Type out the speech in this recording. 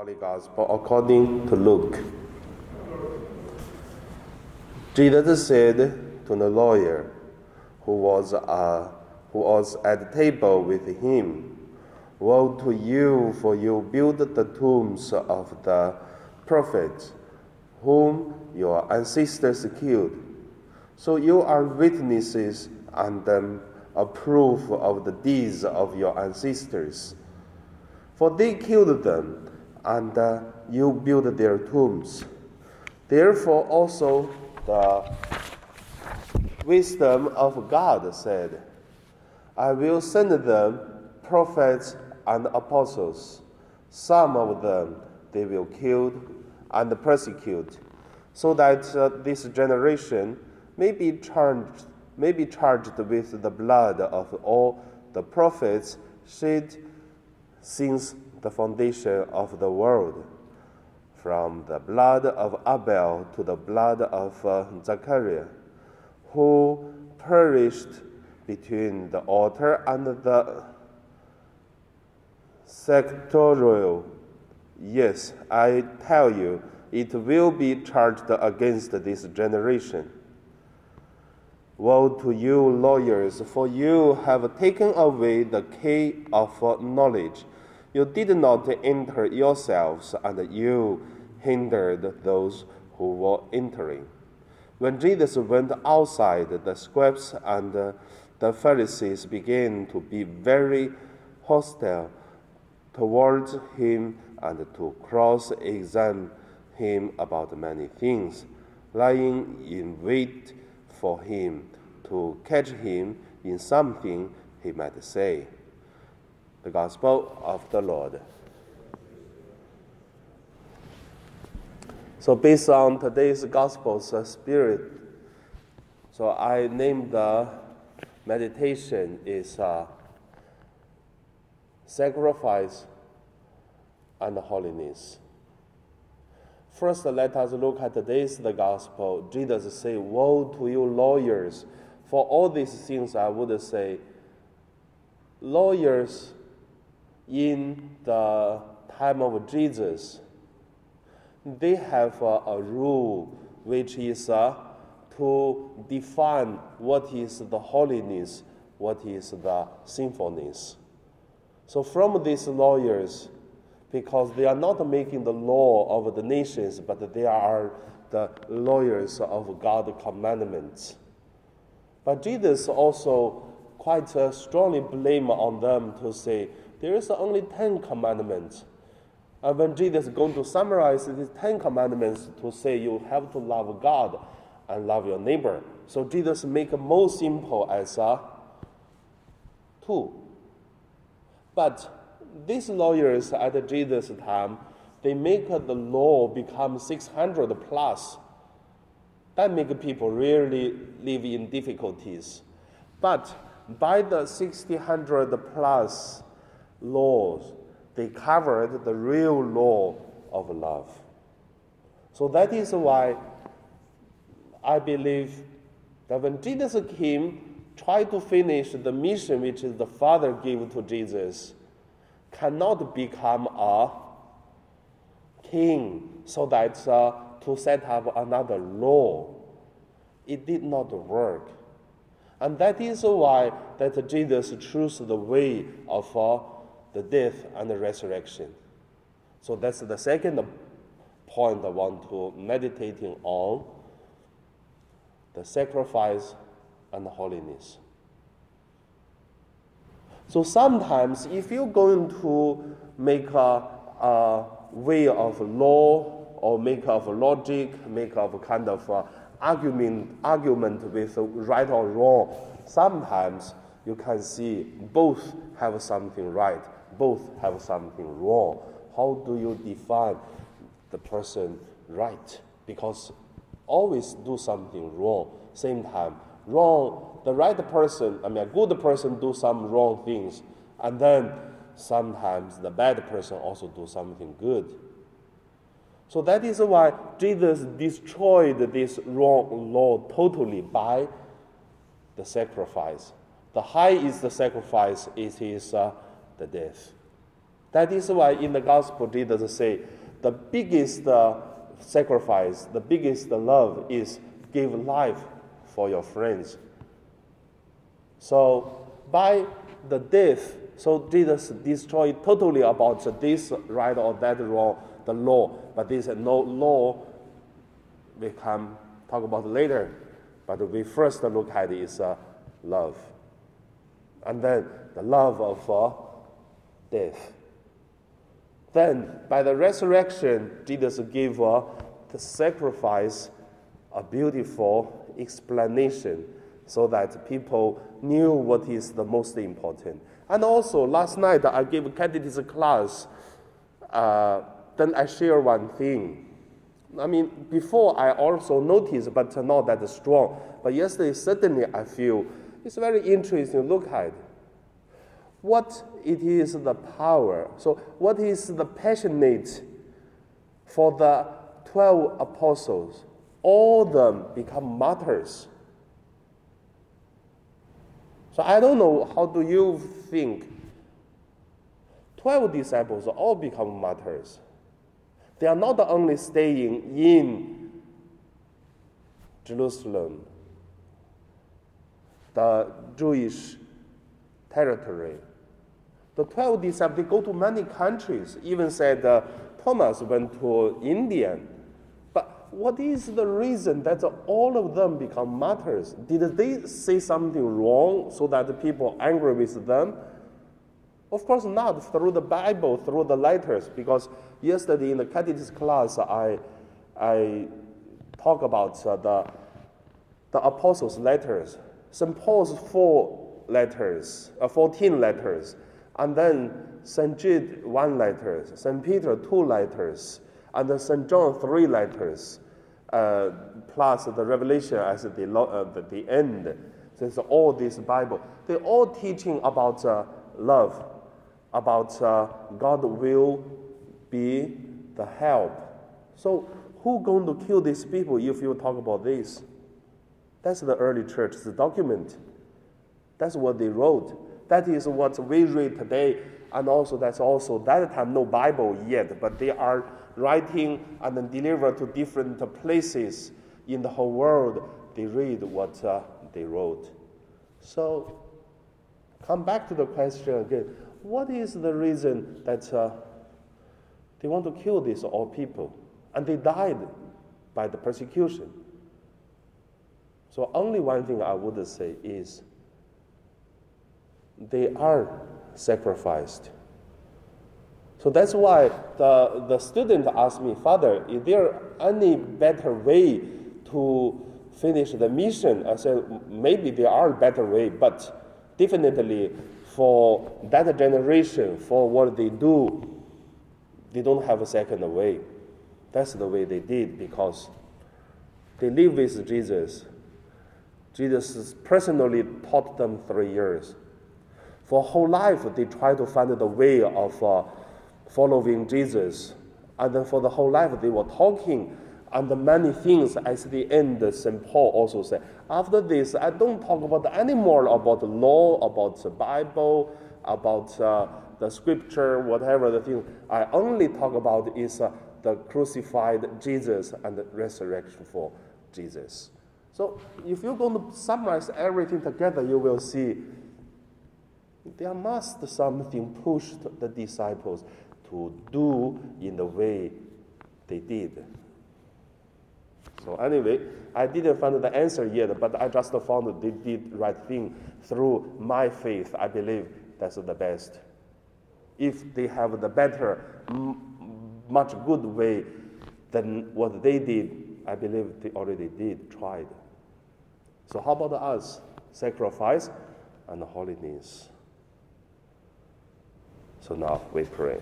Holy Gospel according to Luke. Jesus said to the lawyer who was, uh, who was at table with him, Woe to you, for you build the tombs of the prophets whom your ancestors killed. So you are witnesses and um, approve of the deeds of your ancestors. For they killed them, and uh, you build their tombs. Therefore, also the wisdom of God said, I will send them prophets and apostles. Some of them they will kill and persecute, so that uh, this generation may be charged, may be charged with the blood of all the prophets shed since the foundation of the world, from the blood of Abel to the blood of uh, Zachariah, who perished between the altar and the sectorial. Yes, I tell you, it will be charged against this generation. Woe to you, lawyers, for you have taken away the key of knowledge. You did not enter yourselves, and you hindered those who were entering. When Jesus went outside, the scribes and the Pharisees began to be very hostile towards him and to cross examine him about many things, lying in wait for him to catch him in something he might say. The Gospel of the Lord. So, based on today's Gospel's spirit, so I named the meditation is uh, sacrifice and holiness. First, let us look at today's the gospel. Jesus say, "Woe to you, lawyers! For all these things, I would say, lawyers in the time of Jesus, they have a, a rule which is uh, to define what is the holiness, what is the sinfulness. So, from these lawyers, because they are not making the law of the nations, but they are the lawyers of God's commandments. But Jesus also quite uh, strongly blame on them to say there is only ten commandments. And when Jesus is going to summarize these ten commandments to say you have to love God and love your neighbor, so Jesus make it more simple as uh, two. But these lawyers at Jesus' time, they make the law become 600 plus. That make people really live in difficulties. But by the 600 plus laws, they covered the real law of love. So that is why I believe that when Jesus came, tried to finish the mission which the Father gave to Jesus, cannot become a king so that uh, to set up another law. It did not work. And that is why that Jesus chose the way of uh, the death and the resurrection. So that's the second point I want to meditating on the sacrifice and holiness. So sometimes, if you're going to make a, a way of law or make of logic, make of kind of uh, argument, argument with right or wrong, sometimes you can see both have something right, both have something wrong. How do you define the person right? Because always do something wrong, same time wrong the right person, I mean, a good person do some wrong things, and then sometimes the bad person also do something good. So that is why Jesus destroyed this wrong law totally by the sacrifice. The highest sacrifice is his uh, the death. That is why in the gospel, Jesus say, the biggest uh, sacrifice, the biggest love is give life for your friends. So by the death, so Jesus destroyed totally about this right or that wrong, the law. But this no law we can talk about later. But we first look at is uh, love. And then the love of uh, death. Then, by the resurrection, Jesus gave uh, the sacrifice a beautiful explanation so that people knew what is the most important. And also, last night I gave a catechism class. Uh, then I share one thing. I mean, before I also noticed, but not that strong. But yesterday, suddenly I feel it's very interesting to look at what it is the power. So, what is the passionate for the 12 apostles? All of them become martyrs. So, I don't know, how do you think? 12 disciples all become martyrs. They are not only staying in Jerusalem, the Jewish territory. The 12 disciples, they go to many countries, even said uh, Thomas went to India. But what is the reason that all of them become martyrs? Did they say something wrong so that the people angry with them? Of course not, through the Bible, through the letters, because yesterday in the catechism class, I, I talk about uh, the, the apostles' letters. St. Paul's four letters, uh, 14 letters, and then St. Jude one letter, St. Peter two letters, and then St. John three letters, uh, plus the Revelation as the, uh, the, the end. It's all this Bible. They're all teaching about uh, love, about uh, God will be the help. So who going to kill these people if you talk about this? That's the early church's document. That's what they wrote. That is what we read today, and also that's also that time no Bible yet, but they are writing and then deliver to different places in the whole world. They read what uh, they wrote. So, come back to the question again what is the reason that uh, they want to kill these all people? And they died by the persecution. So, only one thing I would say is they are sacrificed. So that's why the, the student asked me, Father, is there any better way to finish the mission? I said, maybe there are better way, but definitely for that generation, for what they do, they don't have a second way. That's the way they did because they live with Jesus. Jesus personally taught them three years. For whole life, they try to find the way of uh, following Jesus. And then for the whole life, they were talking and many things at the end, St. Paul also said, after this, I don't talk about anymore about the law, about the Bible, about uh, the scripture, whatever the thing. I only talk about is uh, the crucified Jesus and the resurrection for Jesus. So if you're going to summarize everything together, you will see there must something push the disciples to do in the way they did. So anyway, I didn't find the answer yet, but I just found they did right thing through my faith. I believe that's the best. If they have the better, much good way than what they did, I believe they already did, tried. So how about us? Sacrifice and holiness. So now we pray.